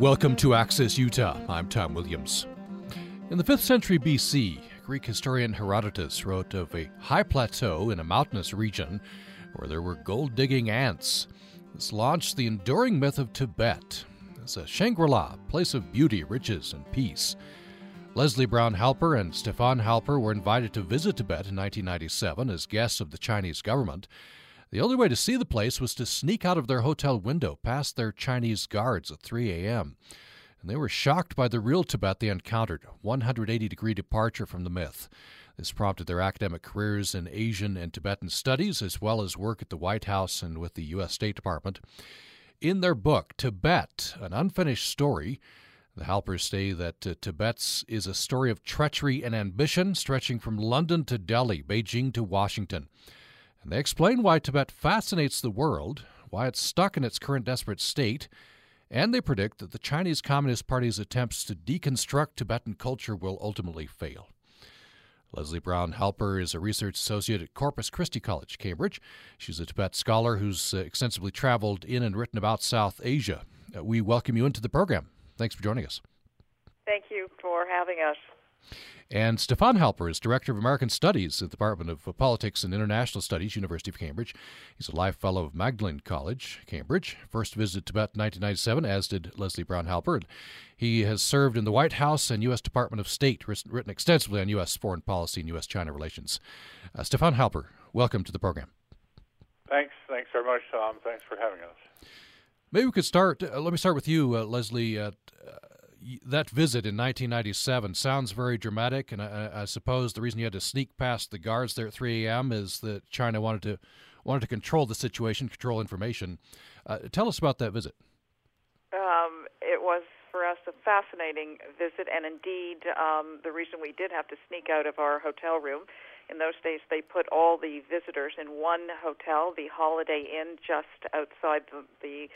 Welcome to Access Utah. I'm Tom Williams. In the 5th century BC, Greek historian Herodotus wrote of a high plateau in a mountainous region where there were gold digging ants. This launched the enduring myth of Tibet as a Shangri La, place of beauty, riches, and peace. Lezlee Brown Halper and Stefan Halper were invited to visit Tibet in 1997 as guests of the Chinese government. The only way to see the place was to sneak out of their hotel window past their Chinese guards at 3 a.m. And they were shocked by the real Tibet they encountered 180 degree departure from the myth. This prompted their academic careers in Asian and Tibetan studies, as well as work at the White House and with the U.S. State Department. In their book, Tibet, an unfinished story, the Halpers say that uh, Tibet's is a story of treachery and ambition stretching from London to Delhi, Beijing to Washington. And they explain why Tibet fascinates the world, why it's stuck in its current desperate state, and they predict that the Chinese Communist Party's attempts to deconstruct Tibetan culture will ultimately fail. Lezlee Brown Halper is a research associate at Corpus Christi College, Cambridge. She's a Tibet scholar who's uh, extensively traveled in and written about South Asia. Uh, we welcome you into the program. Thanks for joining us. Thank you for having us. And Stefan Halper is Director of American Studies at the Department of Politics and International Studies, University of Cambridge. He's a Life Fellow of Magdalene College, Cambridge. First visited Tibet in 1997, as did Lezlee Brown Halper. He has served in the White House and U.S. Department of State, written extensively on U.S. foreign policy and U.S. China relations. Uh, Stefan Halper, welcome to the program. Thanks. Thanks very much, Tom. Thanks for having us. Maybe we could start. Uh, let me start with you, uh, Lezlee. That visit in 1997 sounds very dramatic, and I, I, suppose the reason you had to sneak past the guards there at 3 a.m. is that China wanted to wanted to control the situation, control information. Uh, tell us about that visit. Um, it was for us a fascinating visit, and indeed, um, the reason we did have to sneak out of our hotel room. In those days, they put all the visitors in one hotel, the Holiday Inn, just outside the, the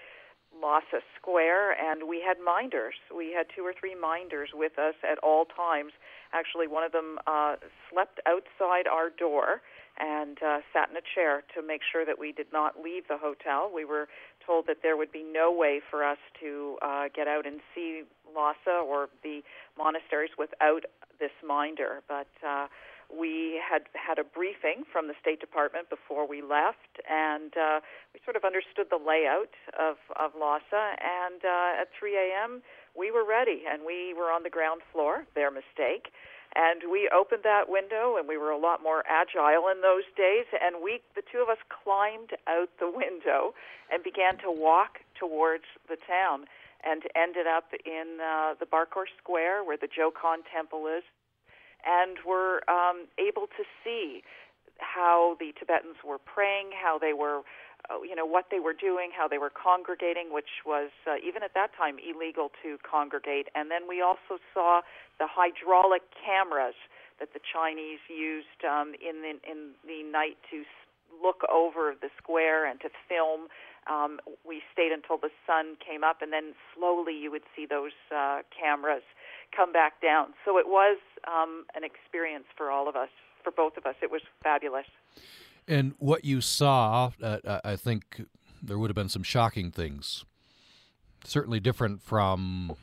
Lhasa Square, and we had minders. We had two or three minders with us at all times. Actually, one of them uh, slept outside our door and uh, sat in a chair to make sure that we did not leave the hotel. We were told that there would be no way for us to uh, get out and see Lhasa or the monasteries without this minder, but. Uh, we had had a briefing from the State Department before we left, and uh, we sort of understood the layout of, of Lhasa. And uh, at 3 a.m., we were ready, and we were on the ground floor, their mistake. And we opened that window, and we were a lot more agile in those days. And we, the two of us, climbed out the window and began to walk towards the town, and ended up in uh, the Barkor Square, where the Jokhang Temple is, and were um, able to see how the Tibetans were praying, how they were, uh, you know, what they were doing, how they were congregating, which was uh, even at that time illegal to congregate. And then we also saw the hydraulic cameras that the Chinese used um, in the in the night to look over the square and to film. Um, we stayed until the sun came up, and then slowly you would see those uh, cameras come back down. So it was um, an experience for all of us, for both of us. It was fabulous. And what you saw, uh, I think there would have been some shocking things. Certainly different from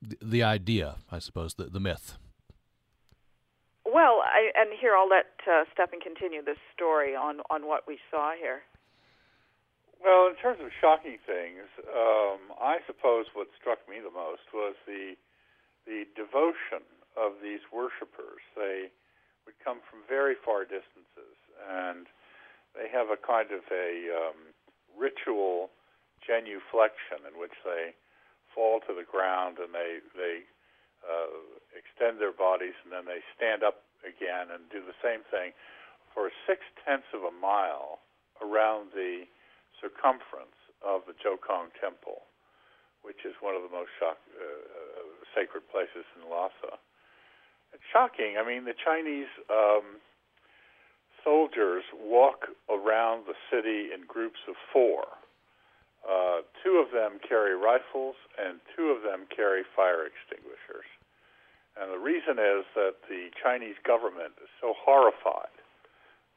the idea, I suppose, the, the myth. Well, I, and here I'll let uh, Stefan continue this story on, on what we saw here. Well, in terms of shocking things, um, I suppose what struck me the most was the the devotion of these worshippers. They would come from very far distances, and they have a kind of a um, ritual genuflection in which they fall to the ground and they they uh, extend their bodies and then they stand up again and do the same thing for six tenths of a mile around the circumference of the Jokhang Temple, which is one of the most shock, uh, uh sacred places in Lhasa. It's shocking. I mean, the Chinese um, soldiers walk around the city in groups of four. Uh, two of them carry rifles, and two of them carry fire extinguishers. And the reason is that the Chinese government is so horrified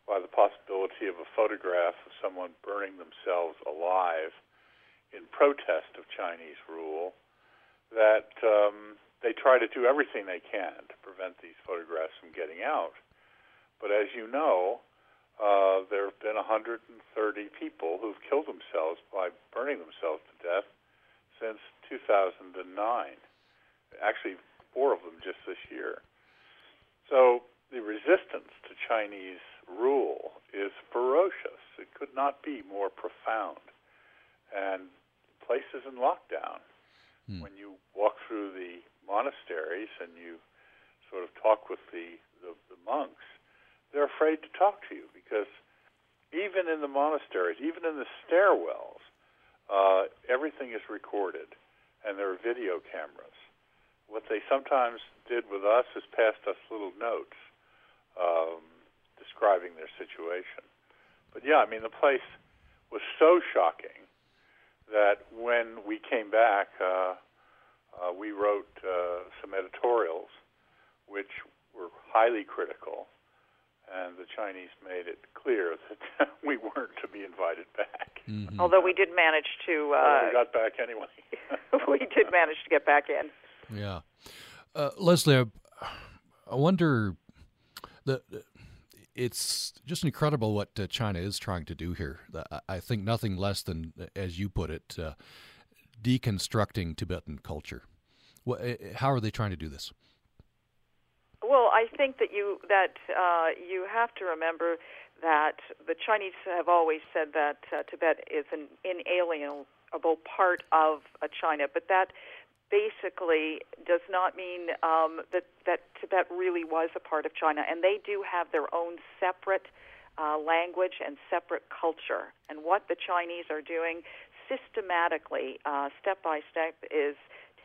by the possibility of a photograph of someone burning themselves alive in protest of Chinese rule that um, they try to do everything they can to prevent these photographs from getting out. But as you know, uh, there have been 130 people who've killed themselves by burning themselves to death since 2009. Actually, four of them just this year. So the resistance to Chinese rule is ferocious. It could not be more profound. And places in lockdown. Hmm. When you walk through the monasteries and you sort of talk with the, the, the monks, they're afraid to talk to you because even in the monasteries, even in the stairwells, uh, everything is recorded and there are video cameras. What they sometimes did with us is passed us little notes um, describing their situation. But yeah, I mean, the place was so shocking that when we came back, uh, uh, we wrote uh, some editorials which were highly critical, and the Chinese made it clear that we weren't to be invited back. Mm-hmm. Although we did manage to. Uh, well, we got back anyway. we did manage to get back in. Yeah. Uh, Lezlee, I, I wonder the it's just incredible what uh, China is trying to do here. I think nothing less than, as you put it, uh, deconstructing Tibetan culture. Eh, eh, how are they trying to do this? Well, I think that you that uh, you have to remember that the Chinese have always said that uh, Tibet is an inalienable part of uh, China, but that basically does not mean um, that that Tibet really was a part of China, and they do have their own separate uh, language and separate culture. And what the Chinese are doing systematically, uh, step by step, is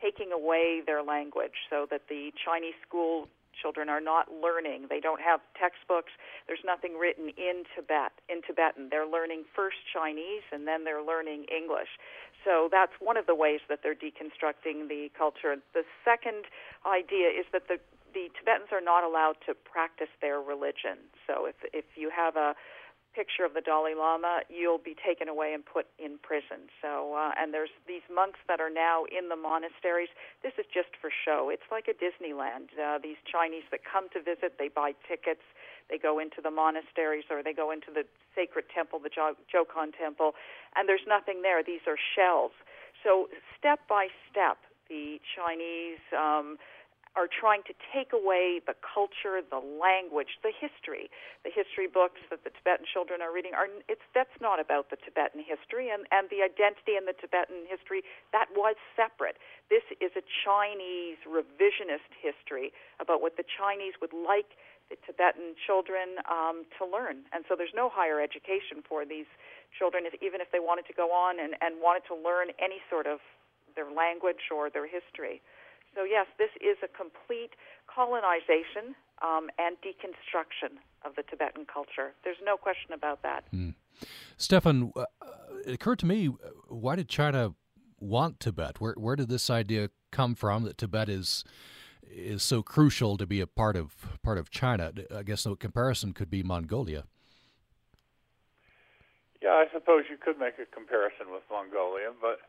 taking away their language so that the Chinese school children are not learning. They don't have textbooks. There's nothing written in Tibet in Tibetan. They're learning first Chinese and then they're learning English. So that's one of the ways that they're deconstructing the culture. The second idea is that the the Tibetans are not allowed to practice their religion. So if if you have a picture of the Dalai Lama, you'll be taken away and put in prison. So, uh, and there's these monks that are now in the monasteries. This is just for show. It's like a Disneyland. Uh, these Chinese that come to visit, they buy tickets, they go into the monasteries or they go into the sacred temple, the Jokhang temple, and there's nothing there. These are shells. So, step by step, the Chinese. Um, are trying to take away the culture, the language, the history. The history books that the Tibetan children are reading are it's that's not about the Tibetan history and and the identity in the Tibetan history that was separate. This is a Chinese revisionist history about what the Chinese would like Tibetan children um, to learn. And so there's no higher education for these children, if, even if they wanted to go on and, and wanted to learn any sort of their language or their history. So, yes, this is a complete colonization um, and deconstruction of the Tibetan culture. There's no question about that. Mm. Stefan, uh, it occurred to me why did China want Tibet? Where, where did this idea come from that Tibet is is so crucial to be a part of part of China? I guess no comparison could be Mongolia. Yeah, I suppose you could make a comparison with Mongolia, but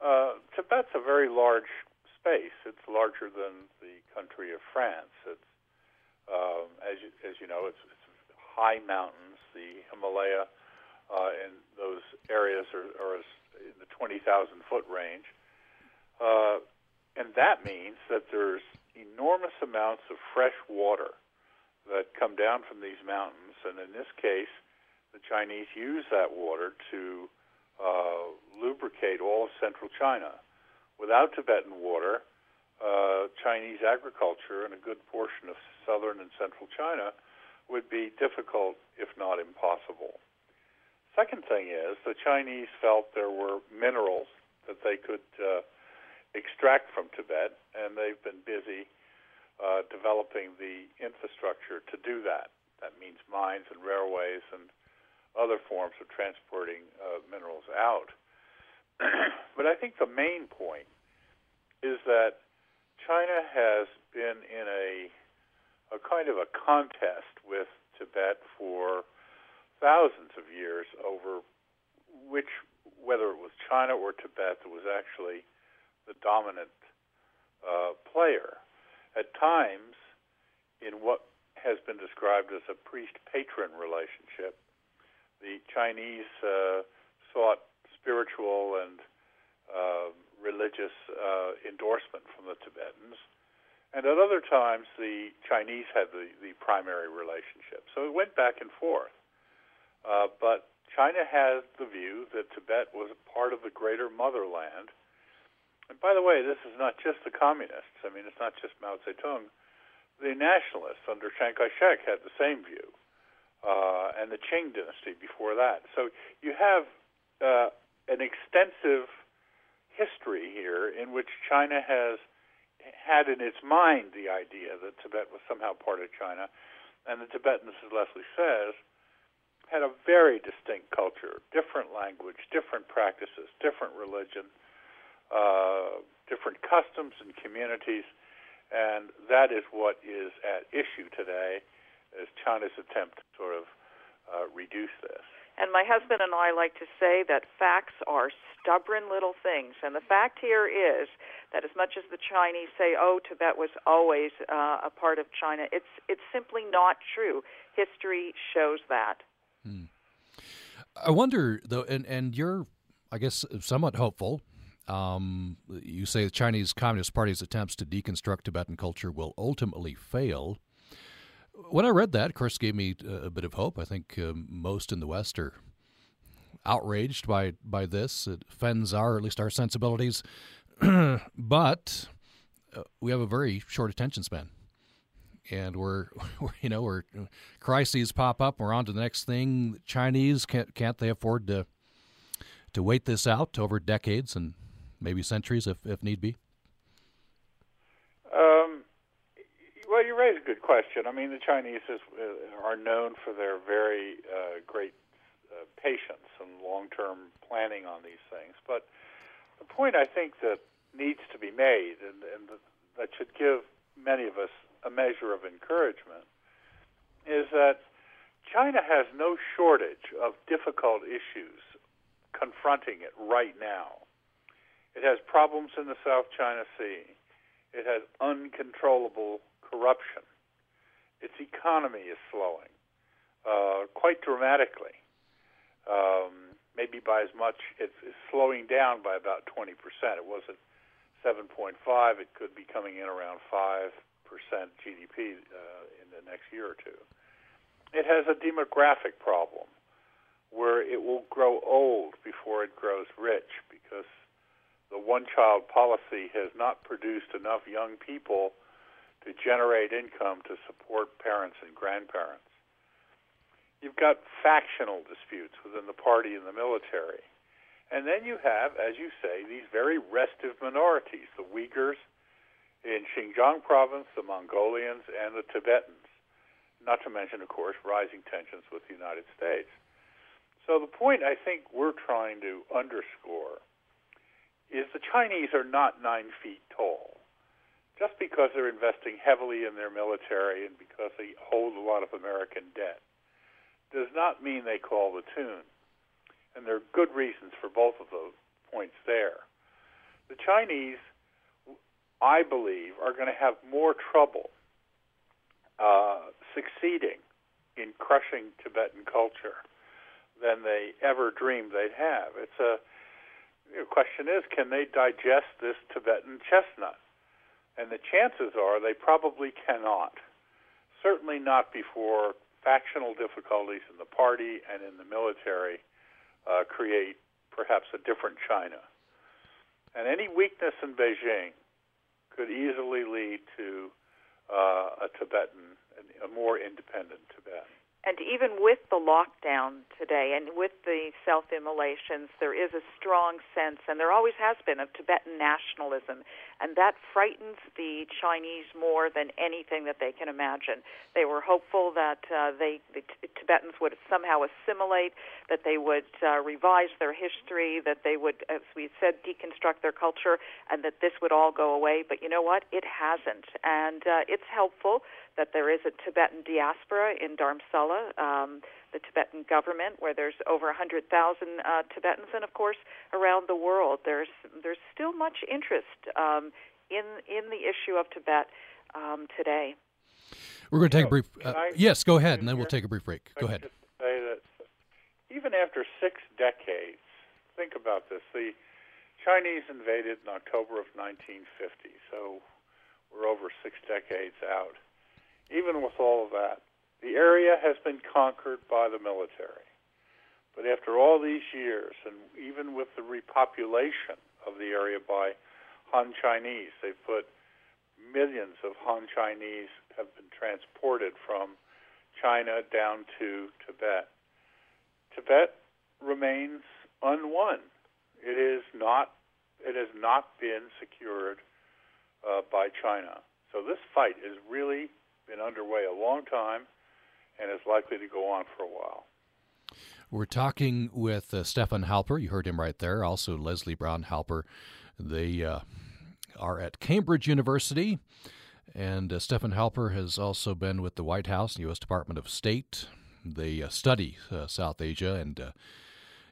uh, Tibet's a very large space. It's larger than the country of France. It's um, as you, as you know, it's, it's high mountains. The Himalaya uh, in those areas are, are in the 20,000 foot range, uh, and that means that there's enormous amounts of fresh water that come down from these mountains, and in this case, the Chinese use that water to uh, lubricate all of central China without Tibetan water, uh, Chinese agriculture and a good portion of southern and central China would be difficult, if not impossible. Second thing is the Chinese felt there were minerals that they could uh, extract from Tibet, and they've been busy uh, developing the infrastructure to do that. That means mines and railways and other forms of transporting uh, minerals out. but I think the main point is that China has been in a a kind of a contest with Tibet for thousands of years over which whether it was China or Tibet that was actually the dominant uh, player. At times, in what has been described as a priest patron relationship, the Chinese uh, sought spiritual and uh, religious uh, endorsement from the Tibetans. And at other times, the Chinese had the, the primary relationship. So it went back and forth. Uh, but China has the view that Tibet was part of the greater motherland. And by the way, this is not just the communists. I mean, it's not just Mao Zedong. The nationalists under Chiang Kai shek had the same view, uh, and the Qing dynasty before that. So you have uh, an extensive history here in which China has had in its mind the idea that Tibet was somehow part of China, and the Tibetans, as Lezlee says, had a very distinct culture, different language, different practices, different religion, uh, different customs and communities, and that is what is at issue today, is China's attempt to sort of uh, reduce this. And my husband and I like to say that facts are stubborn little things. And the fact here is that as much as the Chinese say, "Oh, Tibet was always uh, a part of China," it's it's simply not true. History shows that. Hmm. I wonder though, and and you're, I guess, somewhat hopeful. Um, you say the Chinese Communist Party's attempts to deconstruct Tibetan culture will ultimately fail when I read that, of course, gave me a bit of hope. I think uh, most in the West are outraged by by this. It offends our, at least our sensibilities, but uh, we have a very short attention span, and we're, we're, you know we're crises pop up. We're on to the next thing. Chinese can't can't they afford to to wait this out over decades and maybe centuries if if need be? Well, you raise a good question. I mean, the Chinese is, uh, are known for their very uh, great uh, patience and long-term planning on these things. But the point I think that needs to be made, and, and that should give many of us a measure of encouragement, is that China has no shortage of difficult issues confronting it right now. It has problems in the South China Sea. It has uncontrollable corruption. Its economy is slowing uh, quite dramatically. Um, maybe by as much, it's, it's slowing down by about 20%. It was at 7.5. It could be coming in around 5% GDP uh, in the next year or two. It has a demographic problem where it will grow old before it grows rich because the one child policy has not produced enough young people to generate income to support parents and grandparents. You've got factional disputes within the party and the military. And then you have, as you say, these very restive minorities, the Uyghurs in Xinjiang province, the Mongolians, and the Tibetans. Not to mention, of course, rising tensions with the United States. So the point I think we're trying to underscore is the Chinese are not nine feet tall just because they're investing heavily in their military and because they hold a lot of American debt does not mean they call the tune. And there are good reasons for both of those points there. The Chinese, I believe, are going to have more trouble uh, succeeding in crushing Tibetan culture than they ever dreamed they'd have. It's a the question is, can they digest this Tibetan chestnut? And the chances are they probably cannot. Certainly not before factional difficulties in the party and in the military uh, create perhaps a different China. And any weakness in Beijing could easily lead to uh, a Tibetan, a more independent Tibet. And even with the lockdown today and with the self immolations, there is a strong sense, and there always has been, of Tibetan nationalism. And that frightens the Chinese more than anything that they can imagine. They were hopeful that uh, they, the t- Tibetans would somehow assimilate, that they would uh, revise their history, that they would, as we said, deconstruct their culture, and that this would all go away. But you know what? It hasn't. And uh, it's helpful that there is a Tibetan diaspora in Dharamsala, um, the Tibetan government, where there's over 100,000 uh, Tibetans, and of course around the world, there's there's still much interest um, in in the issue of Tibet um, today. We're going to take a brief. Uh, I, yes, go ahead, and then we'll take a brief break. Go ahead. Say that even after six decades, think about this: the Chinese invaded in October of 1950, so we're over six decades out. Even with all of that, the area has been conquered by the military. But after all these years, and even with the repopulation of the area by Han Chinese, they've put millions of Han Chinese have been transported from China down to Tibet. Tibet remains unwon. It is not. It has not been secured uh, by China. So this fight is really been underway a long time, and is likely to go on for a while. We're talking with uh, Stefan Halper. You heard him right there. Also, Lezlee Brown Halper. They uh, are at Cambridge University. And uh, Stefan Halper has also been with the White House, U.S. Department of State. They uh, study uh, South Asia and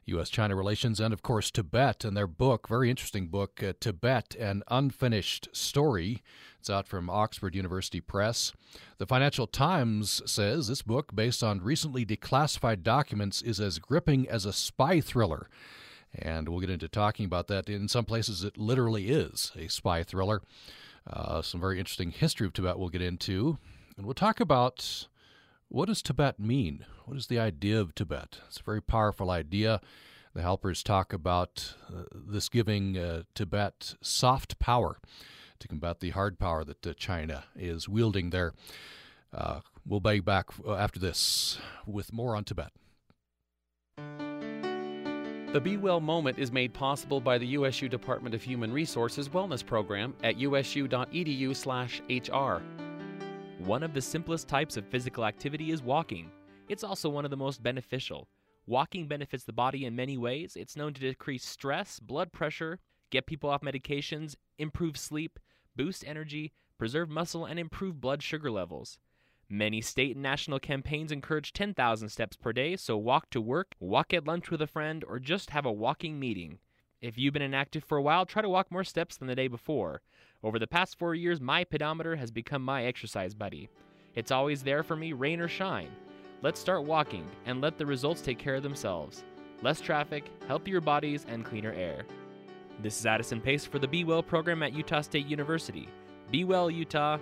U.S. China relations, and of course, Tibet. And their book, very interesting book, uh, Tibet An Unfinished Story. It's out from Oxford University Press. The Financial Times says this book, based on recently declassified documents, is as gripping as a spy thriller. And we'll get into talking about that. In some places, it literally is a spy thriller. Uh, some very interesting history of Tibet we'll get into. And we'll talk about what does Tibet mean? What is the idea of Tibet? It's a very powerful idea. The Halpers talk about uh, this giving uh, Tibet soft power to combat the hard power that uh, China is wielding there. Uh, we'll be back uh, after this with more on Tibet. The Be Well moment is made possible by the USU Department of Human Resources Wellness Program at usu.edu/hr. One of the simplest types of physical activity is walking. It's also one of the most beneficial. Walking benefits the body in many ways. It's known to decrease stress, blood pressure, get people off medications, improve sleep, boost energy, preserve muscle, and improve blood sugar levels. Many state and national campaigns encourage 10,000 steps per day, so walk to work, walk at lunch with a friend, or just have a walking meeting. If you've been inactive for a while, try to walk more steps than the day before. Over the past four years, my pedometer has become my exercise buddy. It's always there for me, rain or shine. Let's start walking and let the results take care of themselves. Less traffic, healthier bodies, and cleaner air. This is Addison Pace for the Be Well program at Utah State University. Be well, Utah.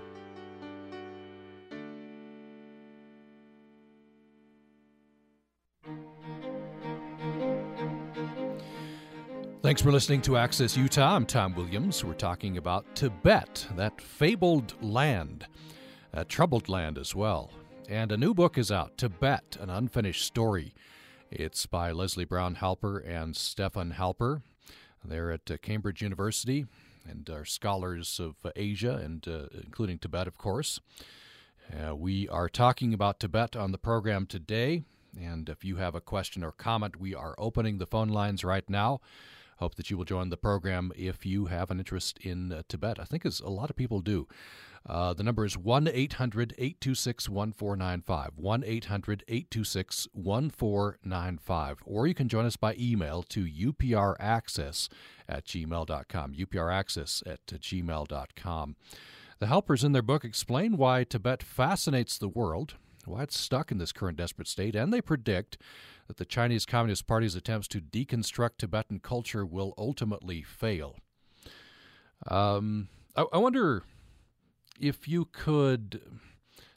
Thanks for listening to Access Utah. I'm Tom Williams. We're talking about Tibet, that fabled land, a troubled land as well. And a new book is out, Tibet, an unfinished story. It's by Lezlee Brown Halper and Stefan Halper. They're at uh, Cambridge University and are scholars of uh, Asia, and uh, including Tibet, of course. Uh, we are talking about Tibet on the program today. And if you have a question or comment, we are opening the phone lines right now. Hope that you will join the program if you have an interest in uh, Tibet. I think as a lot of people do. Uh, the number is 1 800 826 1495. 1 800 826 1495. Or you can join us by email to upraccess at gmail.com. upraccess at gmail.com. The Halpers in their book explain why Tibet fascinates the world, why it's stuck in this current desperate state, and they predict that the Chinese Communist Party's attempts to deconstruct Tibetan culture will ultimately fail. Um, I, I wonder if you could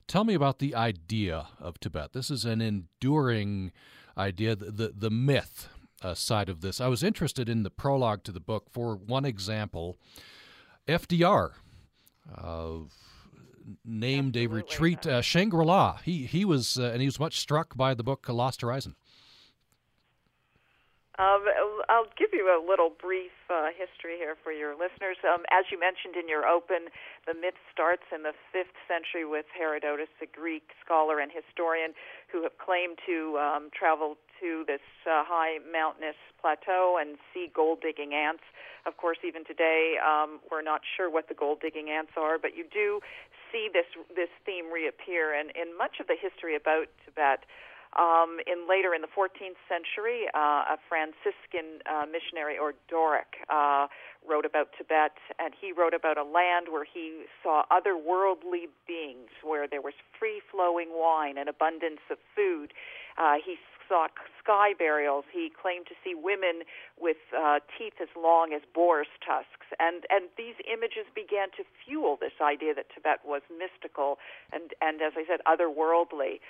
tell me about the idea of Tibet. This is an enduring idea, the, the, the myth uh, side of this. I was interested in the prologue to the book for one example. FDR uh, named Absolutely. a retreat uh, Shangri La. He he was uh, and he was much struck by the book Lost Horizon. Um, I'll give you a little brief uh, history here for your listeners. Um, as you mentioned in your open, the myth starts in the 5th century with Herodotus, a Greek scholar and historian who have claimed to um, travel to this uh, high mountainous plateau and see gold digging ants. Of course, even today, um, we're not sure what the gold digging ants are, but you do see this this theme reappear in, in much of the history about Tibet. Um, in later in the 14th century, uh, a Franciscan uh, missionary or Doric uh, wrote about Tibet, and he wrote about a land where he saw otherworldly beings, where there was free flowing wine and abundance of food. Uh, he saw sky burials. He claimed to see women with uh, teeth as long as boar's tusks, and and these images began to fuel this idea that Tibet was mystical and and as I said, otherworldly.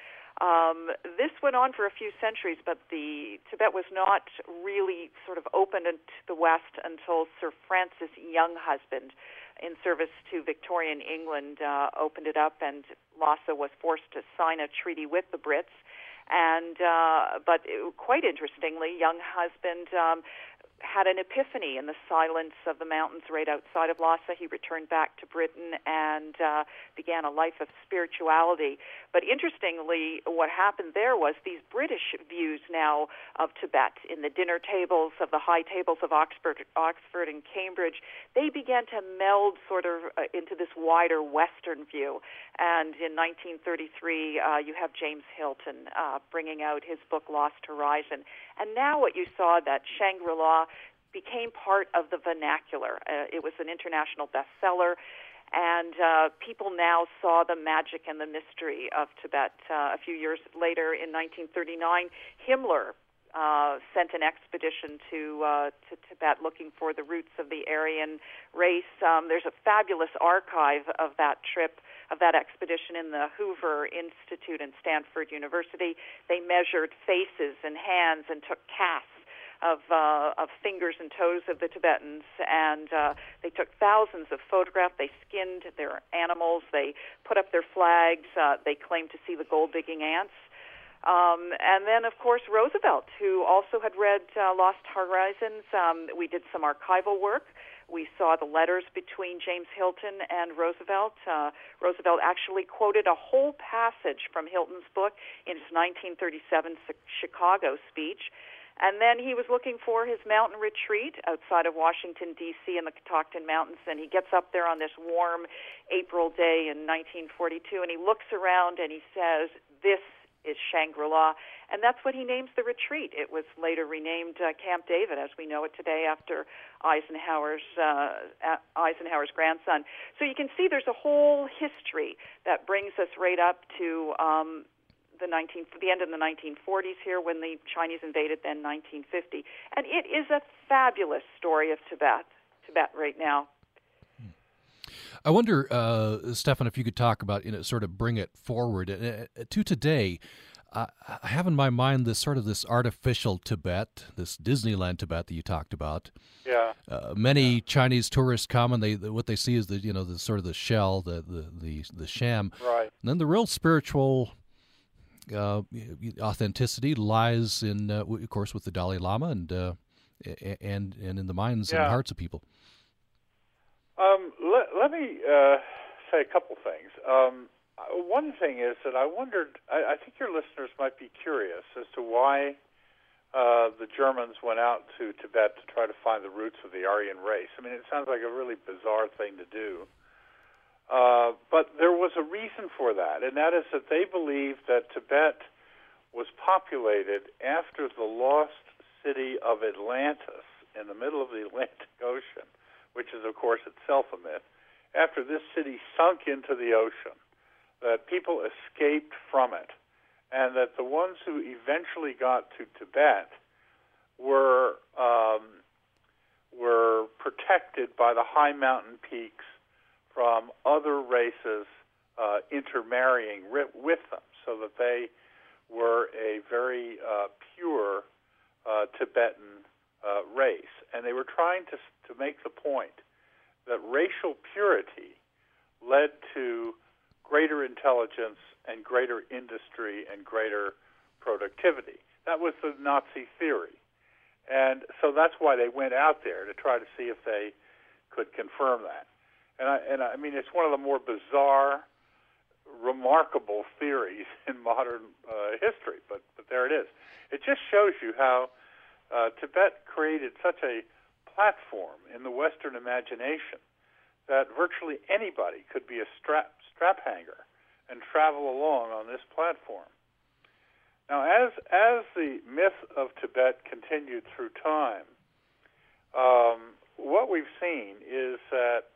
Um, this went on for a few centuries, but the Tibet was not really sort of opened to the West until Sir Francis Younghusband, in service to Victorian England, uh, opened it up, and Lhasa was forced to sign a treaty with the Brits. And uh, but it, quite interestingly, Younghusband um, had an epiphany in the silence of the mountains right outside of Lhasa. He returned back to Britain and uh, began a life of spirituality. But interestingly, what happened there was these British views now of Tibet in the dinner tables of the high tables of Oxford, Oxford and Cambridge, they began to meld sort of uh, into this wider Western view. And in 1933, uh, you have James Hilton uh, bringing out his book Lost Horizon. And now what you saw that Shangri-La became part of the vernacular. Uh, it was an international bestseller and uh, people now saw the magic and the mystery of Tibet. Uh, a few years later, in 1939, Himmler uh, sent an expedition to uh, to Tibet looking for the roots of the Aryan race. Um, there's a fabulous archive of that trip of that expedition in the Hoover Institute in Stanford University. They measured faces and hands and took casts of uh, of fingers and toes of the Tibetans, and uh, they took thousands of photographs. They skinned their animals. They put up their flags. Uh, they claimed to see the gold digging ants. Um, and then, of course, Roosevelt, who also had read uh, Lost Horizons. Um, we did some archival work. We saw the letters between James Hilton and Roosevelt. Uh, Roosevelt actually quoted a whole passage from Hilton's book in his 1937 Chicago speech. And then he was looking for his mountain retreat outside of Washington, D.C., in the Catoctin Mountains. And he gets up there on this warm April day in 1942, and he looks around and he says, This is Shangri La. And that's what he names the retreat. It was later renamed uh, Camp David, as we know it today, after Eisenhower's, uh, Eisenhower's grandson. So you can see there's a whole history that brings us right up to um, the 19 the end of the 1940s here when the Chinese invaded then 1950 and it is a fabulous story of Tibet Tibet right now I wonder, uh, Stefan, if you could talk about, you know, sort of bring it forward uh, to today. Uh, I have in my mind this sort of this artificial Tibet, this Disneyland Tibet that you talked about. Yeah. Uh, many yeah. Chinese tourists come and they what they see is the you know the sort of the shell, the the the, the sham. Right. And then the real spiritual uh, authenticity lies in, uh, of course, with the Dalai Lama and uh, and and in the minds yeah. and hearts of people. Um, let, let me uh, say a couple things. Um, one thing is that I wondered. I, I think your listeners might be curious as to why uh, the Germans went out to Tibet to try to find the roots of the Aryan race. I mean, it sounds like a really bizarre thing to do. Uh, but there was a reason for that, and that is that they believed that Tibet was populated after the lost city of Atlantis in the middle of the Atlantic Ocean, which is, of course, itself a myth. After this city sunk into the ocean, that people escaped from it, and that the ones who eventually got to Tibet were um, were protected by the high mountain peaks from other races uh, intermarrying with them, so that they were a very uh, pure uh, Tibetan uh, race, and they were trying to to make the point that racial purity led to greater intelligence and greater industry and greater productivity. That was the Nazi theory. And so that's why they went out there to try to see if they could confirm that and I and I mean it's one of the more bizarre, remarkable theories in modern uh, history. But but there it is. It just shows you how uh, Tibet created such a platform in the Western imagination that virtually anybody could be a strap strap hanger and travel along on this platform. Now, as as the myth of Tibet continued through time, um, what we've seen is that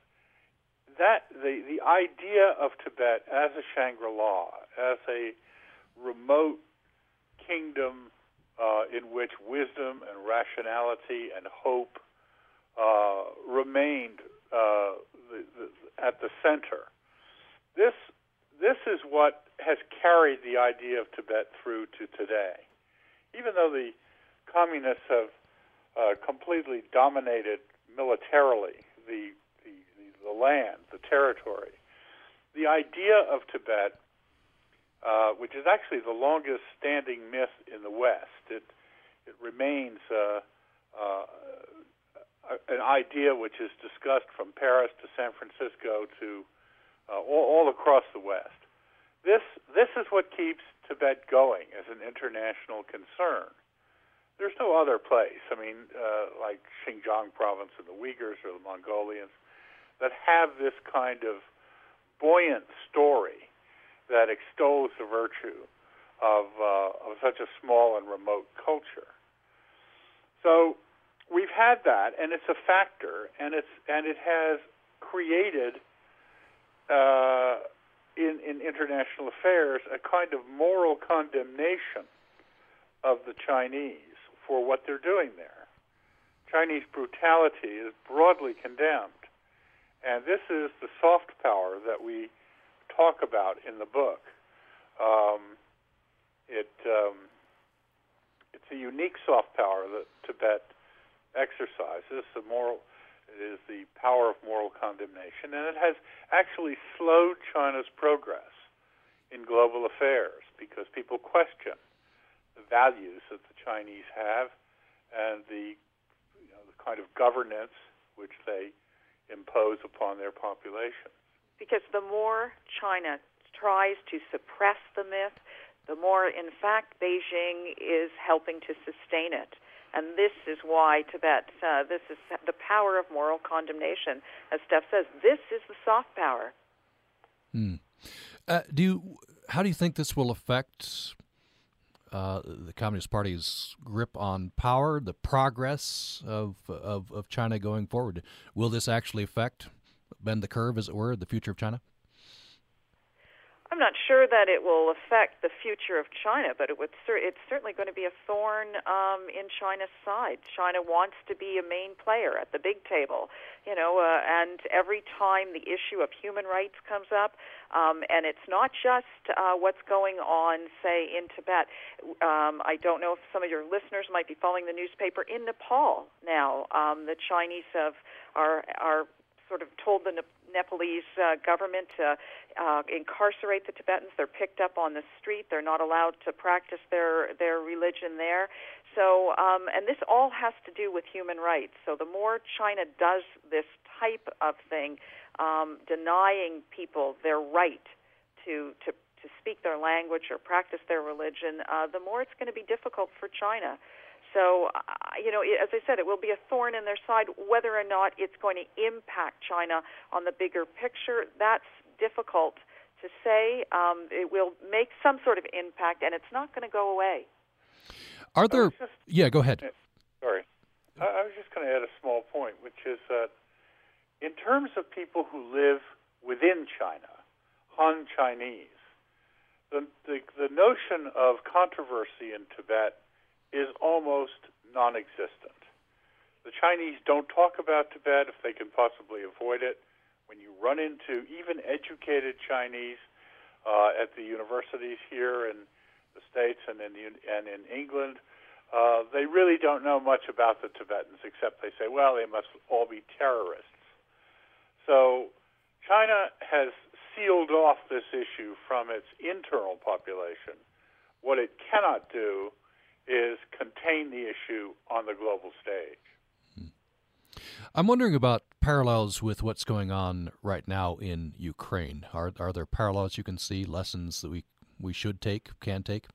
that the the idea of Tibet as a Shangri-La, as a remote kingdom uh, in which wisdom and rationality and hope uh, remained uh, the, the, at the center. This this is what has carried the idea of Tibet through to today. Even though the communists have uh, completely dominated militarily the, the, land, the territory, the idea of Tibet, uh, which is actually the longest standing myth in the West, it, it remains uh, uh an idea which is discussed from Paris to San Francisco to uh, all, all across the West. This this is what keeps Tibet going as an international concern. There's no other place. I mean, uh, like Xinjiang province and the Uyghurs or the Mongolians that have this kind of buoyant story that extols the virtue of uh, of such a small and remote culture. So we've had that, and it's a factor, and it's and it has created uh, in, in international affairs a kind of moral condemnation of the Chinese for what they're doing there. Chinese brutality is broadly condemned. And this is the soft power that we talk about in the book. Um, it, um, it's a unique soft power that Tibet exercises, the moral it is the power of moral condemnation, and it has actually slowed China's progress in global affairs because people question the values that the Chinese have and the, you know, the kind of governance which they impose upon their populations. Because the more China tries to suppress the myth, the more, in fact, Beijing is helping to sustain it. And this is why Tibet, uh, this is the power of moral condemnation. As Steph says, this is the soft power. Hmm. Uh, do you, how do you think this will affect uh, the Communist Party's grip on power, the progress of, of, of China going forward? Will this actually affect, bend the curve, as it were, the future of China? I'm not sure that it will affect the future of China, but it would it's certainly going to be a thorn um, in China's side. China wants to be a main player at the big table, you know, uh, and every time the issue of human rights comes up, um, and it's not just uh, what's going on, say, in Tibet. Um, I don't know if some of your listeners might be following the newspaper in Nepal now. Um, the Chinese have are are sort of told the Nepalese uh, government to uh, incarcerate the Tibetans. They're picked up on the street. They're not allowed to practice their their religion there. So, um, and this all has to do with human rights. So, the more China does this type of thing, um, denying people their right to to to speak their language or practice their religion, uh, the more it's going to be difficult for China. So, uh, you know, as I said, it will be a thorn in their side. Whether or not it's going to impact China on the bigger picture, that's difficult to say. Um, it will make some sort of impact, and it's not going to go away. Are there? Just, yeah, go ahead. Sorry, I, I was just going to add a small point, which is that in terms of people who live within China, Han Chinese, the, the, the notion of controversy in Tibet is almost non existent. The Chinese don't talk about Tibet if they can possibly avoid it. When you run into even educated Chinese uh, at the universities here in the States and in, and in England, uh, they really don't know much about the Tibetans except they say, well, they must all be terrorists. So China has sealed off this issue from its internal population. What it cannot do is contain the issue on the global stage. I'm wondering about parallels with what's going on right now in Ukraine. Are are there parallels you can see, lessons that we we should take, can take?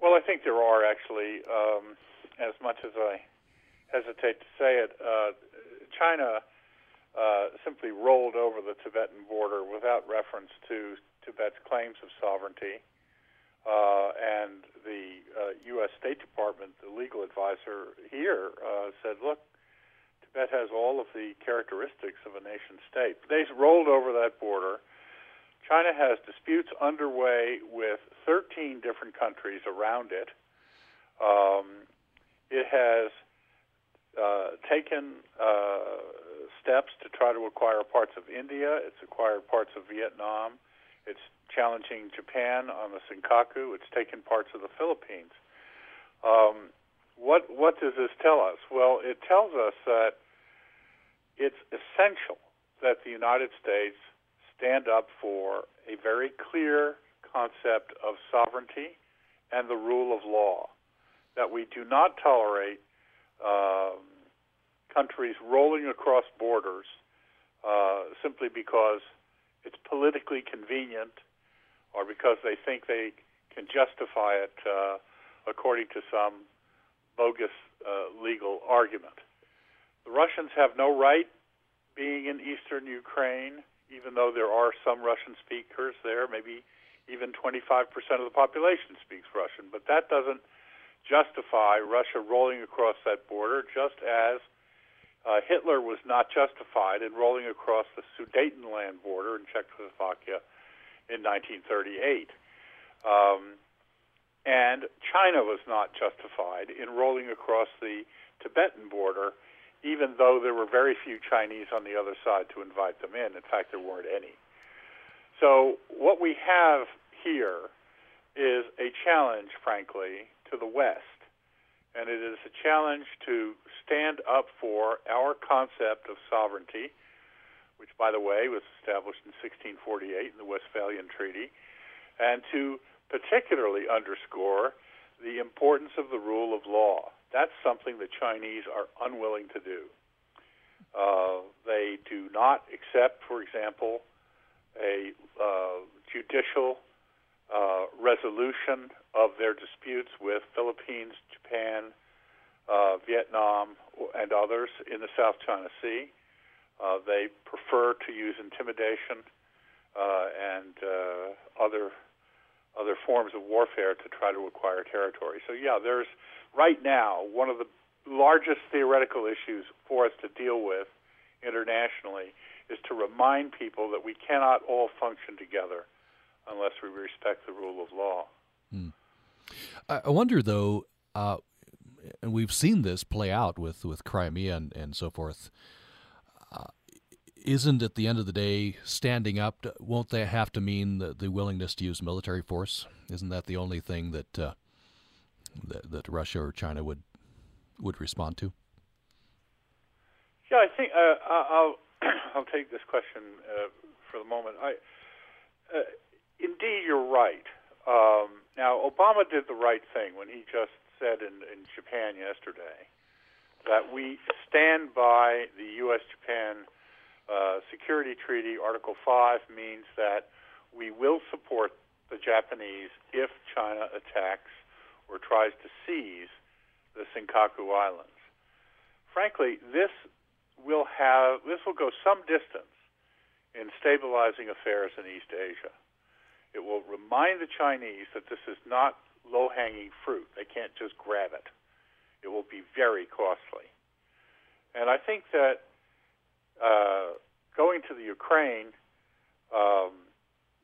Well, I think there are actually. Um, as much as I hesitate to say it, uh, China uh, simply rolled over the Tibetan border without reference to Tibet's claims of sovereignty. Uh, and the uh, U.S. State Department, the legal advisor here, uh, said, "Look, Tibet has all of the characteristics of a nation state. They rolled over that border. China has disputes underway with 13 different countries around it. Um, it has uh, taken uh, steps to try to acquire parts of India. It's acquired parts of Vietnam. It's challenging Japan on the Senkaku. It's taken parts of the Philippines. Um, what what does this tell us? Well, it tells us that it's essential that the United States stand up for a very clear concept of sovereignty and the rule of law. That we do not tolerate um, countries rolling across borders uh, simply because it's politically convenient or because they think they can justify it uh, according to some bogus uh, legal argument. The Russians have no right being in eastern Ukraine, even though there are some Russian speakers there, maybe even 25% of the population speaks Russian. But that doesn't justify Russia rolling across that border, just as uh, Hitler was not justified in rolling across the Sudetenland border in Czechoslovakia in 1938. Um, and China was not justified in rolling across the Tibetan border, even though there were very few Chinese on the other side to invite them in. In fact, there weren't any. So, what we have here is a challenge, frankly, to the West. And it is a challenge to stand up for our concept of sovereignty, which, by the way, was established in 1648 in the Westphalian Treaty, and to particularly underscore the importance of the rule of law. That's something the Chinese are unwilling to do. Uh, they do not accept, for example, a uh, judicial uh, resolution of their disputes with Philippines, Japan, uh, Vietnam, and others in the South China Sea. Uh, they prefer to use intimidation uh, and other other forms of warfare to try to acquire territory. So, yeah, there's right now one of the largest theoretical issues for us to deal with internationally is to remind people that we cannot all function together unless we respect the rule of law. Hmm. I wonder, though, uh, and we've seen this play out with, with Crimea and, and so forth. Uh, isn't at the end of the day standing up? Won't they have to mean the, the willingness to use military force? Isn't that the only thing that, uh, that that Russia or China would would respond to? Yeah, I think uh, I'll I'll take this question uh, for the moment. I uh, indeed you're right. Um, now Obama did the right thing when he just said in, in Japan yesterday that we stand by the U.S. Japan uh, Security Treaty, Article 5 means that we will support the Japanese if China attacks or tries to seize the Senkaku Islands. Frankly, this will have this will go some distance in stabilizing affairs in East Asia. It will remind the Chinese that this is not low-hanging fruit. They can't just grab it. It will be very costly. And I think that uh, going to the Ukraine, um,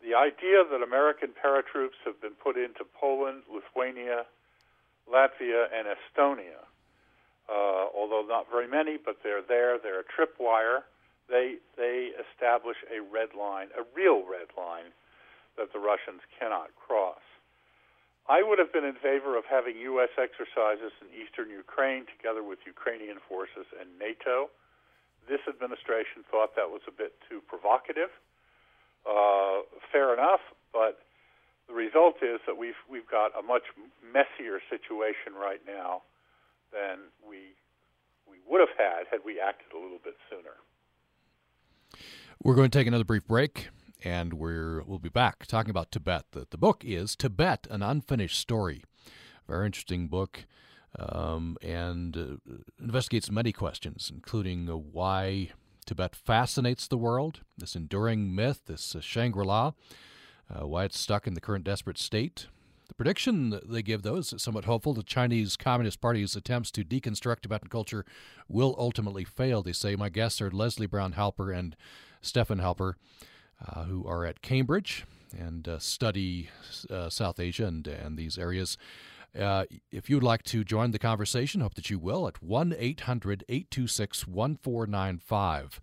the idea that American paratroops have been put into Poland, Lithuania, Latvia, and Estonia, uh, although not very many, but they're there. They're a tripwire. They they establish a red line, a real red line, that the Russians cannot cross. I would have been in favor of having U.S. exercises in eastern Ukraine together with Ukrainian forces and NATO. This administration thought that was a bit too provocative. Uh, fair enough, but the result is that we've we've got a much messier situation right now than we we would have had had we acted a little bit sooner. We're going to take another brief break, and we're we'll be back talking about Tibet. The, the book is Tibet: An Unfinished Story. Very interesting book um, and uh, investigates many questions, including uh, why Tibet fascinates the world, this enduring myth, this uh, Shangri La, why it's stuck in the current desperate state, The prediction they give, though, is somewhat hopeful. The Chinese Communist Party's attempts to deconstruct Tibetan culture will ultimately fail, they say. My guests are Lezlee Brown Halper and Stefan Halper, uh, who are at Cambridge and uh, study uh, South Asia and, and these areas. Uh, if you'd like to join the conversation, hope that you will at 1 800 826 1495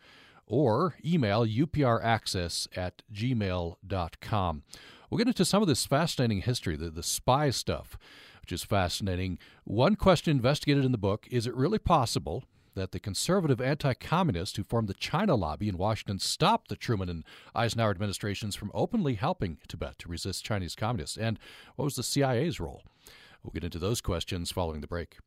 or email upraccess at gmail.com. We'll get into some of this fascinating history, the, the spy stuff, which is fascinating. One question investigated in the book is it really possible that the conservative anti communists who formed the China lobby in Washington stopped the Truman and Eisenhower administrations from openly helping Tibet to resist Chinese communists? And what was the CIA's role? We'll get into those questions following the break.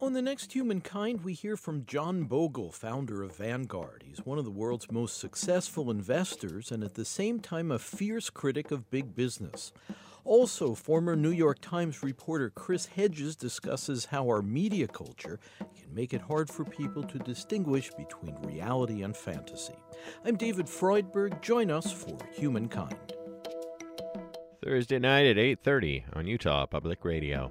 On the next Humankind, we hear from John Bogle, founder of Vanguard. He's one of the world's most successful investors and at the same time a fierce critic of big business. Also, former New York Times reporter Chris Hedges discusses how our media culture can make it hard for people to distinguish between reality and fantasy. I'm David Freudberg. Join us for Humankind. Thursday night at 8:30 on Utah Public Radio.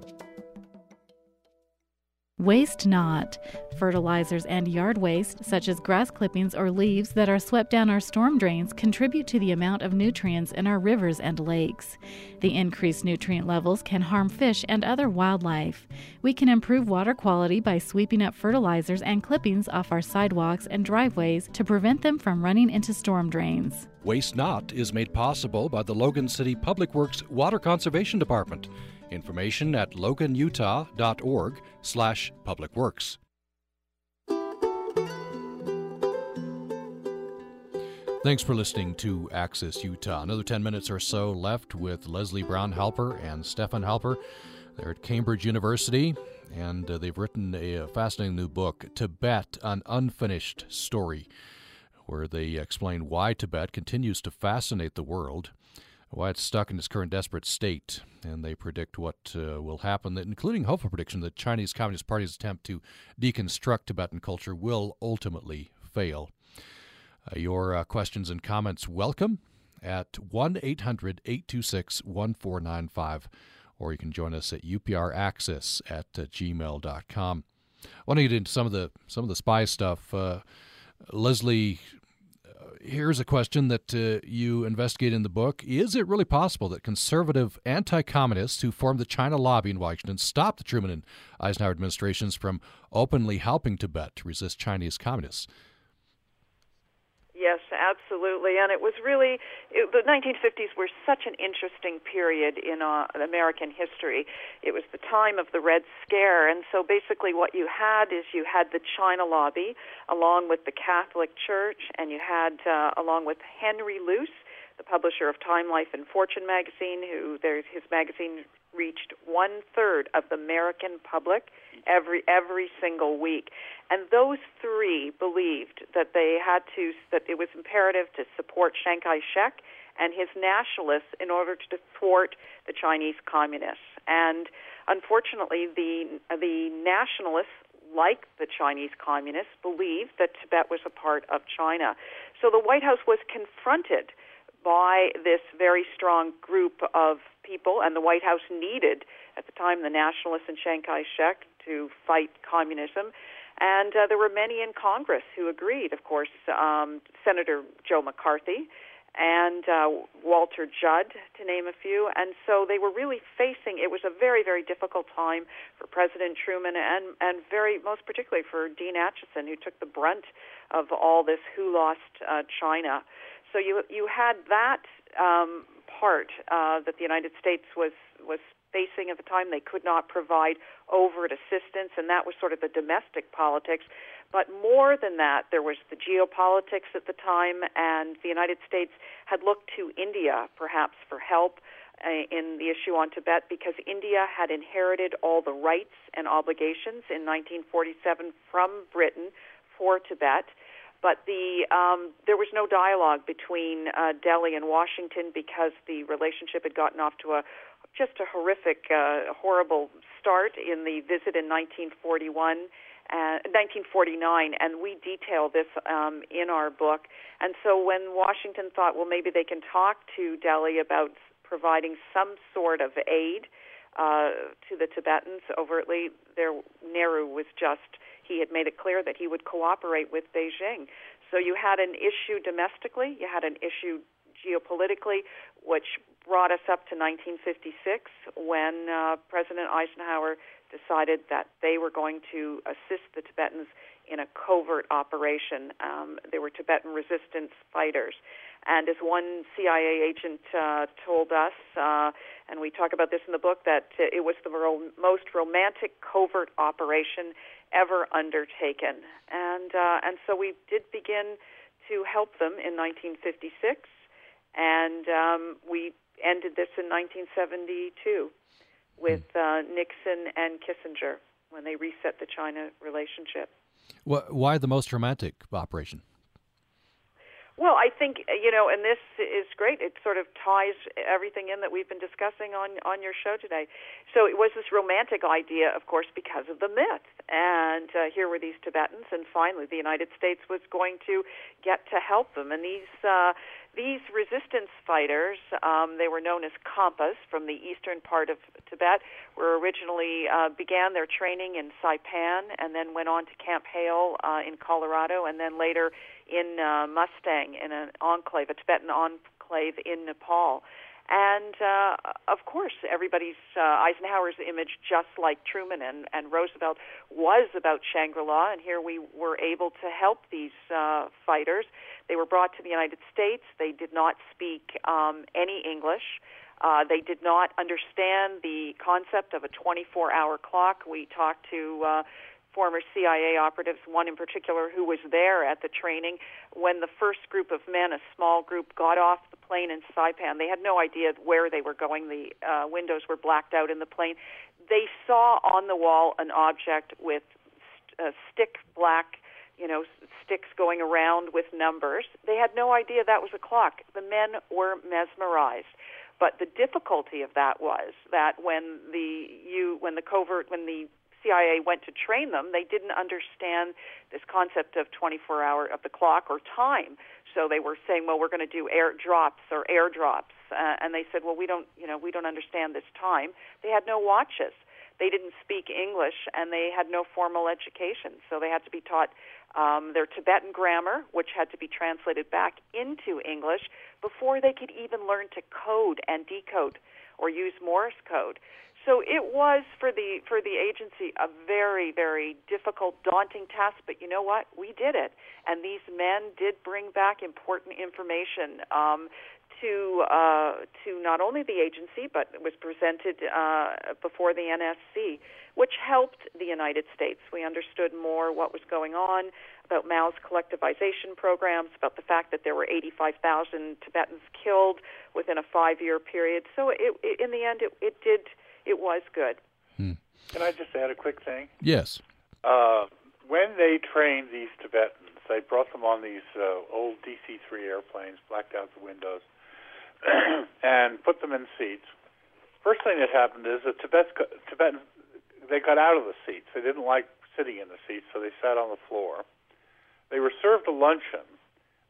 Waste not. Fertilizers and yard waste, such as grass clippings or leaves that are swept down our storm drains, contribute to the amount of nutrients in our rivers and lakes. The increased nutrient levels can harm fish and other wildlife. We can improve water quality by sweeping up fertilizers and clippings off our sidewalks and driveways to prevent them from running into storm drains. Waste Not is made possible by the Logan City Public Works Water Conservation Department. Information at loganutah.org slash publicworks. Thanks for listening to Access Utah. Another 10 minutes or so left with Lezlee Brown Halper and Stefan Halper. They're at Cambridge University, and uh, they've written a, a fascinating new book, Tibet An Unfinished Story, where they explain why Tibet continues to fascinate the world why it's stuck in its current desperate state, and they predict what uh, will happen, That, including hopeful prediction that Chinese Communist Party's attempt to deconstruct Tibetan culture will ultimately fail. Uh, your uh, questions and comments welcome at 1 800 826 1495, or you can join us at upraccess at uh, gmail.com. I want to get into some of the some of the spy stuff. Uh, Lezlee here's a question that uh, you investigate in the book. Is it really possible that conservative anti communists who formed the China lobby in Washington stopped the Truman and Eisenhower administrations from openly helping Tibet to resist Chinese communists? Absolutely. And it was really, it, the 1950s were such an interesting period in uh, American history. It was the time of the Red Scare. And so basically, what you had is you had the China lobby along with the Catholic Church, and you had, uh, along with Henry Luce, the publisher of Time, Life, and Fortune magazine, who his magazine reached one third of the American public every every single week. And those three believed that they had to that it was imperative to support Chiang Kai-shek and his nationalists in order to thwart the Chinese communists. And unfortunately, the the nationalists like the Chinese communists, believed that Tibet was a part of China. So the White House was confronted by this very strong group of people, and the White House needed, at the time, the nationalists and Chiang Kai shek to fight communism. And uh, there were many in Congress who agreed, of course, um, Senator Joe McCarthy and uh, Walter Judd, to name a few. And so they were really facing, it was a very, very difficult time for President Truman and, and very, most particularly for Dean Acheson, who took the brunt of all this who lost uh, China. So you, you had that um, part uh, that the United States was, was facing at the time. They could not provide overt assistance, and that was sort of the domestic politics. But more than that, there was the geopolitics at the time, and the United States had looked to India perhaps for help uh, in the issue on Tibet because India had inherited all the rights and obligations in 1947 from Britain for Tibet. But the um, there was no dialogue between uh, Delhi and Washington because the relationship had gotten off to a just a horrific, uh, horrible start in the visit in 1941. Uh, 1949, and we detail this um, in our book. And so when Washington thought, well, maybe they can talk to Delhi about providing some sort of aid uh, to the Tibetans overtly. There, Nehru was just he had made it clear that he would cooperate with Beijing. So you had an issue domestically, you had an issue geopolitically, which brought us up to 1956 when uh, President Eisenhower decided that they were going to assist the Tibetans in a covert operation. Um, there were Tibetan resistance fighters. And as one CIA agent uh, told us, uh, and we talk about this in the book, that it was the ro- most romantic covert operation ever undertaken. And uh, and so we did begin to help them in 1956, and um, we ended this in 1972 with uh, Nixon and Kissinger when they reset the China relationship. Why the most romantic operation? Well, I think you know, and this is great. It sort of ties everything in that we've been discussing on on your show today. So it was this romantic idea, of course, because of the myth. And uh, here were these Tibetans, and finally, the United States was going to get to help them. And these uh, these resistance fighters, um, they were known as Khampas from the eastern part of Tibet, were originally uh, began their training in Saipan, and then went on to Camp Hale uh, in Colorado, and then later in uh, Mustang in an enclave, a Tibetan enclave in Nepal. And uh, of course, everybody's uh, Eisenhower's image, just like Truman and, and Roosevelt, was about Shangri-La. And here we were able to help these uh, fighters. They were brought to the United States. They did not speak um, any English. Uh, they did not understand the concept of a 24-hour clock. We talked to uh, former CIA operatives, one in particular who was there at the training when the first group of men, a small group, got off the plane in Saipan. They had no idea where they were going. The uh, windows were blacked out in the plane. They saw on the wall an object with st- uh, stick black, you know, sticks going around with numbers. They had no idea that was a clock. The men were mesmerized. But the difficulty of that was that when the you when the covert when the CIA went to train them, they didn't understand this concept of 24 hour of the clock or time. So they were saying, well, we're going to do air drops or airdrops, uh, and they said, well, we don't, you know, we don't understand this time. They had no watches. They didn't speak English, and they had no formal education, so they had to be taught um, their Tibetan grammar, which had to be translated back into English before they could even learn to code and decode or use Morse code. So it was for the for the agency a very very difficult, daunting task. But you know what? We did it, and these men did bring back important information um, to uh, to not only the agency, but it was presented uh, before the NSC, which helped the United States. We understood more what was going on about Mao's collectivization programs, about the fact that there were 85,000 Tibetans killed within a five-year period. So it, it, in the end, it, it did it was good. Hmm. Can I just add a quick thing? Yes. Uh, when they trained these Tibetans, they brought them on these uh, old DC 3 airplanes, blacked out the windows, and put them in seats. First thing that happened is the Tibet, Tibetans they got out of the seats. They didn't like sitting in the seats, so they sat on the floor. They were served a luncheon,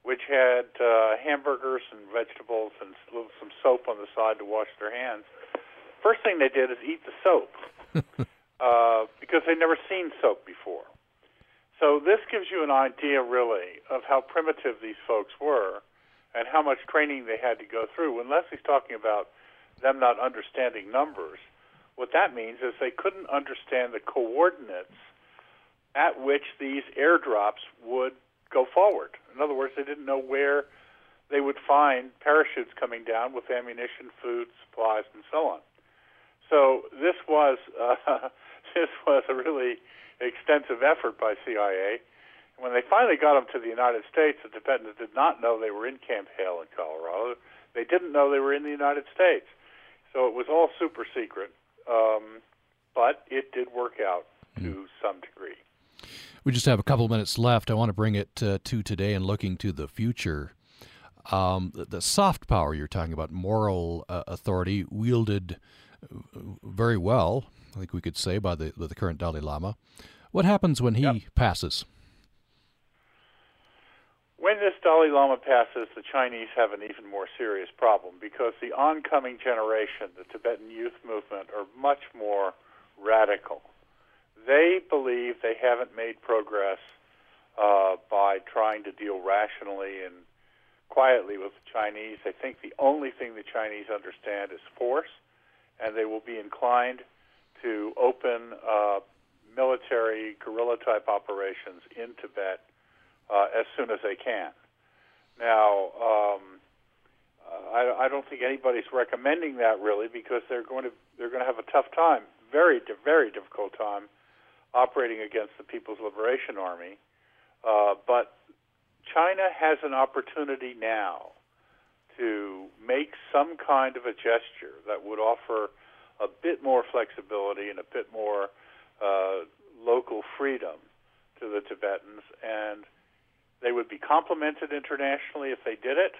which had uh, hamburgers and vegetables and some soap on the side to wash their hands first thing they did is eat the soap uh, because they'd never seen soap before. So this gives you an idea, really, of how primitive these folks were and how much training they had to go through. When Lezlee's talking about them not understanding numbers, what that means is they couldn't understand the coordinates at which these airdrops would go forward. In other words, they didn't know where they would find parachutes coming down with ammunition, food, supplies, and so on. So this was uh, this was a really extensive effort by CIA. When they finally got them to the United States, the Tibetans did not know they were in Camp Hale in Colorado. They didn't know they were in the United States. So it was all super secret. Um, but it did work out to mm. some degree. We just have a couple minutes left. I want to bring it uh, to today and looking to the future. Um, the, the, soft power you're talking about, moral uh, authority wielded very well, I think we could say, by the, the current Dalai Lama. What happens when he yep. passes? when this Dalai Lama passes, the Chinese have an even more serious problem because the oncoming generation, the Tibetan youth movement, are much more radical. They believe they haven't made progress uh, by trying to deal rationally and quietly with the Chinese. They think the only thing the Chinese understand is force, and they will be inclined to open uh, military guerrilla type operations in Tibet uh, as soon as they can. Now, um, I, I don't think anybody's recommending that really because they're going to they're going to have a tough time, very very difficult time, operating against the People's Liberation Army. Uh, but China has an opportunity now to make some kind of a gesture that would offer a bit more flexibility and a bit more uh, local freedom to the Tibetans, and they would be complimented internationally if they did it.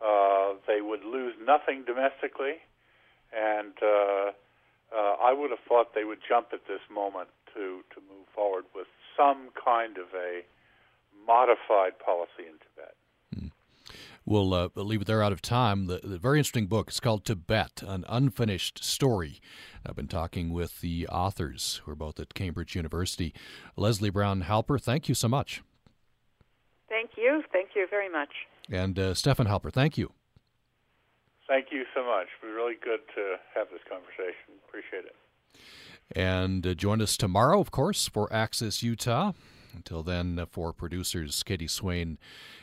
Uh, they would lose nothing domestically, and uh, uh, I would have thought they would jump at this moment to to move forward with some kind of a modified policy in Tibet. We'll uh, leave it there out of time. The, the, very interesting book is called Tibet, an unfinished story. I've been talking with the authors who are both at Cambridge University. Lezlee Brown Halper, thank you so much. Thank you. Thank you very much. And uh, Stefan Halper, thank you. Thank you so much. It was really good to have this conversation. Appreciate it. And uh, join us tomorrow, of course, for Access Utah. Until then, uh, for producers Katie Swain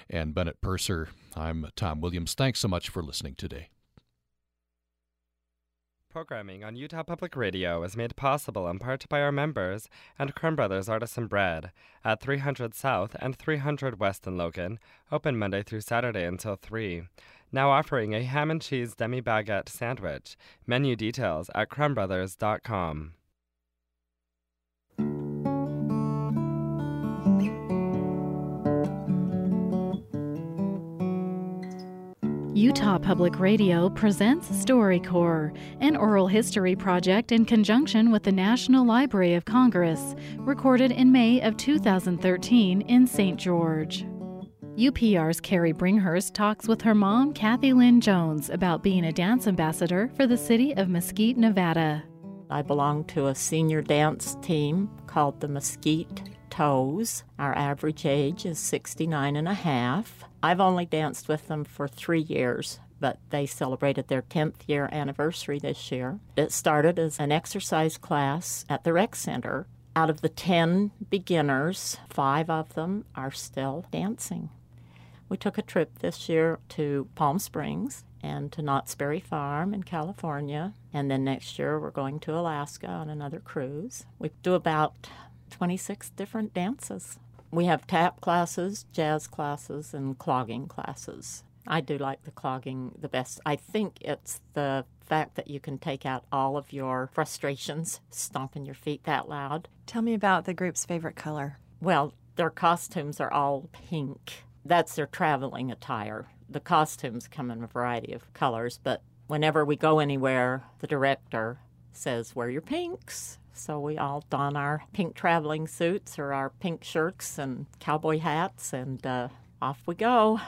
and Bennett Purser, I'm Tom Williams. Thanks so much for listening today. Programming on Utah Public Radio is made possible in part by our members and Crumb Brothers Artisan Bread at 300 South and 300 West in Logan, open Monday through Saturday until 3. Now offering a ham and cheese demi baguette sandwich. Menu details at crumbbrothers.com. Utah Public Radio presents StoryCorps, an oral history project in conjunction with the National Library of Congress, recorded in May of 2013 in St. George. UPR's Carrie Bringhurst talks with her mom, Kathy Lynn Jones, about being a dance ambassador for the city of Mesquite, Nevada. I belong to a senior dance team called the Mesquite Toes. Our average age is 69 and a half. I've only danced with them for three years, but they celebrated their 10th year anniversary this year. It started as an exercise class at the rec center. Out of the 10 beginners, five of them are still dancing. We took a trip this year to Palm Springs and to Knott's Berry Farm in California. And then next year, we're going to Alaska on another cruise. We do about 26 different dances. We have tap classes, jazz classes, and clogging classes. I do like the clogging the best. I think it's the fact that you can take out all of your frustrations stomping your feet that loud. Tell me about the group's favorite color. Well, their costumes are all pink. That's their traveling attire. The costumes come in a variety of colors, but whenever we go anywhere, the director says, Wear your pinks. So we all don our pink traveling suits or our pink shirts and cowboy hats, and uh, off we go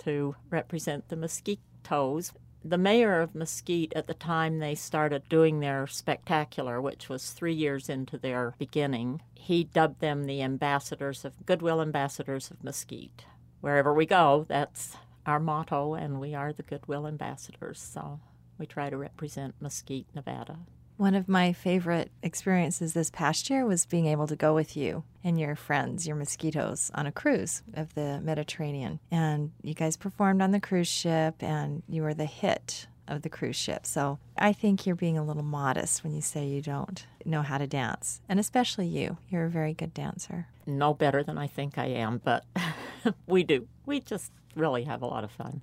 to represent the Mesquite-Toes. The mayor of Mesquite, at the time they started doing their spectacular, which was three years into their beginning, he dubbed them the ambassadors of Goodwill Ambassadors of Mesquite. Wherever we go, that's our motto, and we are the Goodwill Ambassadors. So we try to represent Mesquite, Nevada. One of my favorite experiences this past year was being able to go with you and your friends, your mosquitoes, on a cruise of the Mediterranean. And you guys performed on the cruise ship, and you were the hit of the cruise ship. So I think you're being a little modest when you say you don't know how to dance, and especially you. You're a very good dancer. No better than I think I am, but we do. We just really have a lot of fun.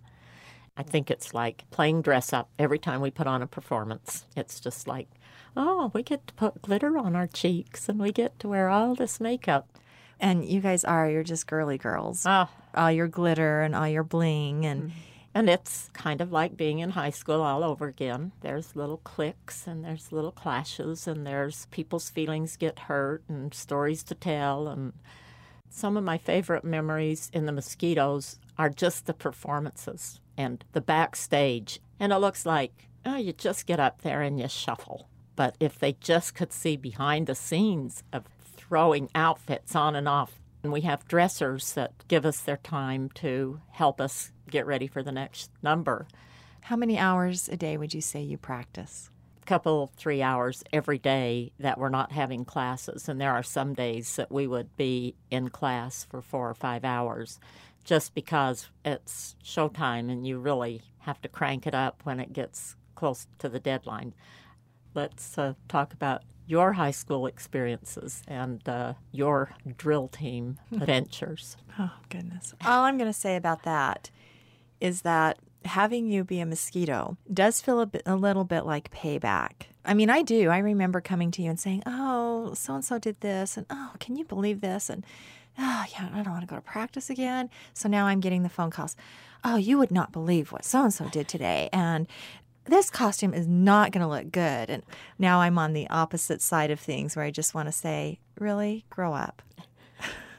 I think it's like playing dress up every time we put on a performance. It's just like oh, we get to put glitter on our cheeks and we get to wear all this makeup. And you guys are, you're just girly girls. Oh. All your glitter and all your bling and. Mm-hmm. And it's kind of like being in high school all over again. There's little cliques and there's little clashes and there's people's feelings get hurt and stories to tell and Some of my favorite memories in the Mosquitoes are just the performances and the backstage. And it looks like, oh, you just get up there and you shuffle. But if they just could see behind the scenes of throwing outfits on and off, and we have dressers that give us their time to help us get ready for the next number. How many hours a day would you say you practice? A couple, three hours every day that we're not having classes. And there are some days that we would be in class for four or five hours just because it's showtime and you really have to crank it up when it gets close to the deadline let's uh, talk about your high school experiences and uh, your drill team adventures. Oh, goodness. All I'm going to say about that is that having you be a mosquito does feel a, bit, a little bit like payback. I mean, I do. I remember coming to you and saying, oh, so and so did this, and oh, can you believe this? And oh, yeah, I don't want to go to practice again. So now I'm getting the phone calls. Oh, you would not believe what so and so did today. And this costume is not going to look good. And now I'm on the opposite side of things where I just want to say, really, grow up.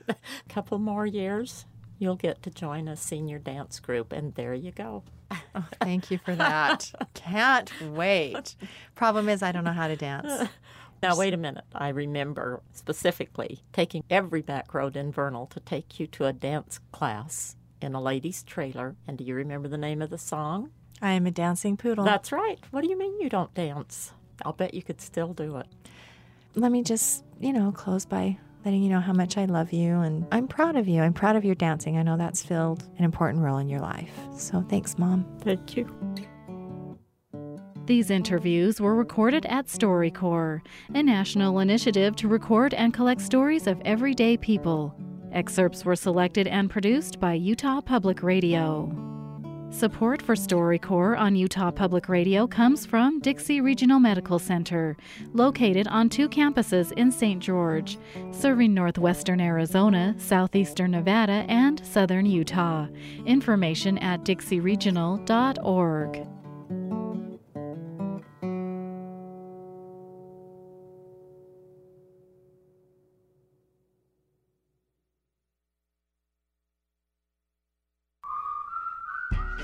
A couple more years, you'll get to join a senior dance group, and there you go. oh, thank you for that. Can't wait. Problem is, I don't know how to dance. Now, wait a minute. I remember specifically taking every back road in Vernal to take you to a dance class in a lady's trailer. And do you remember the name of the song? I am a dancing poodle. That's right. What do you mean you don't dance? I'll bet you could still do it. Let me just, you know, close by letting you know how much I love you and I'm proud of you. I'm proud of your dancing. I know that's filled an important role in your life. So thanks, Mom. Thank you. These interviews were recorded at StoryCorps, a national initiative to record and collect stories of everyday people. Excerpts were selected and produced by Utah Public Radio. Support for StoryCorps on Utah Public Radio comes from Dixie Regional Medical Center, located on two campuses in St. George, serving northwestern Arizona, southeastern Nevada, and southern Utah. Information at dixieregional.org.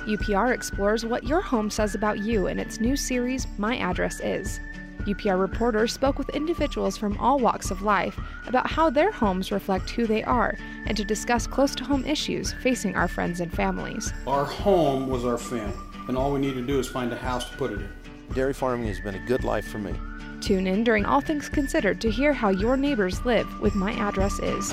UPR explores what your home says about you in its new series, My Address Is. UPR reporters spoke with individuals from all walks of life about how their homes reflect who they are and to discuss close to home issues facing our friends and families. Our home was our family, and all we need to do is find a house to put it in. Dairy farming has been a good life for me. Tune in during All Things Considered to hear how your neighbors live with My Address Is.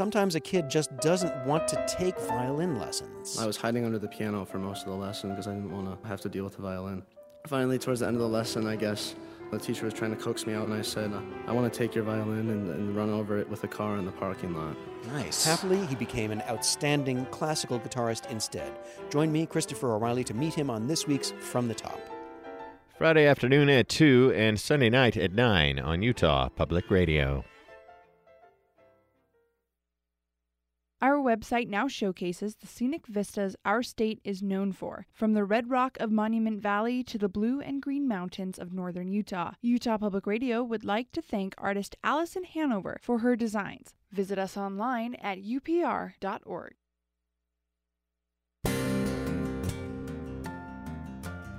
Sometimes a kid just doesn't want to take violin lessons. I was hiding under the piano for most of the lesson because I didn't want to have to deal with the violin. Finally, towards the end of the lesson, I guess, the teacher was trying to coax me out, and I said, I want to take your violin and, and run over it with a car in the parking lot. Nice. Happily, he became an outstanding classical guitarist instead. Join me, Christopher O'Reilly, to meet him on this week's From the Top. Friday afternoon at 2 and Sunday night at 9 on Utah Public Radio. Our website now showcases the scenic vistas our state is known for, from the red rock of Monument Valley to the blue and green mountains of northern Utah. Utah Public Radio would like to thank artist Allison Hanover for her designs. Visit us online at upr.org.